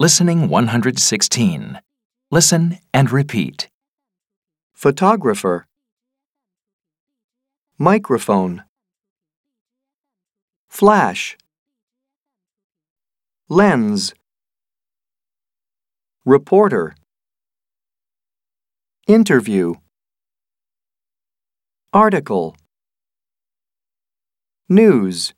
Listening 116. Listen and repeat. photographer, microphone, flash, lens, reporter, interview, article, news,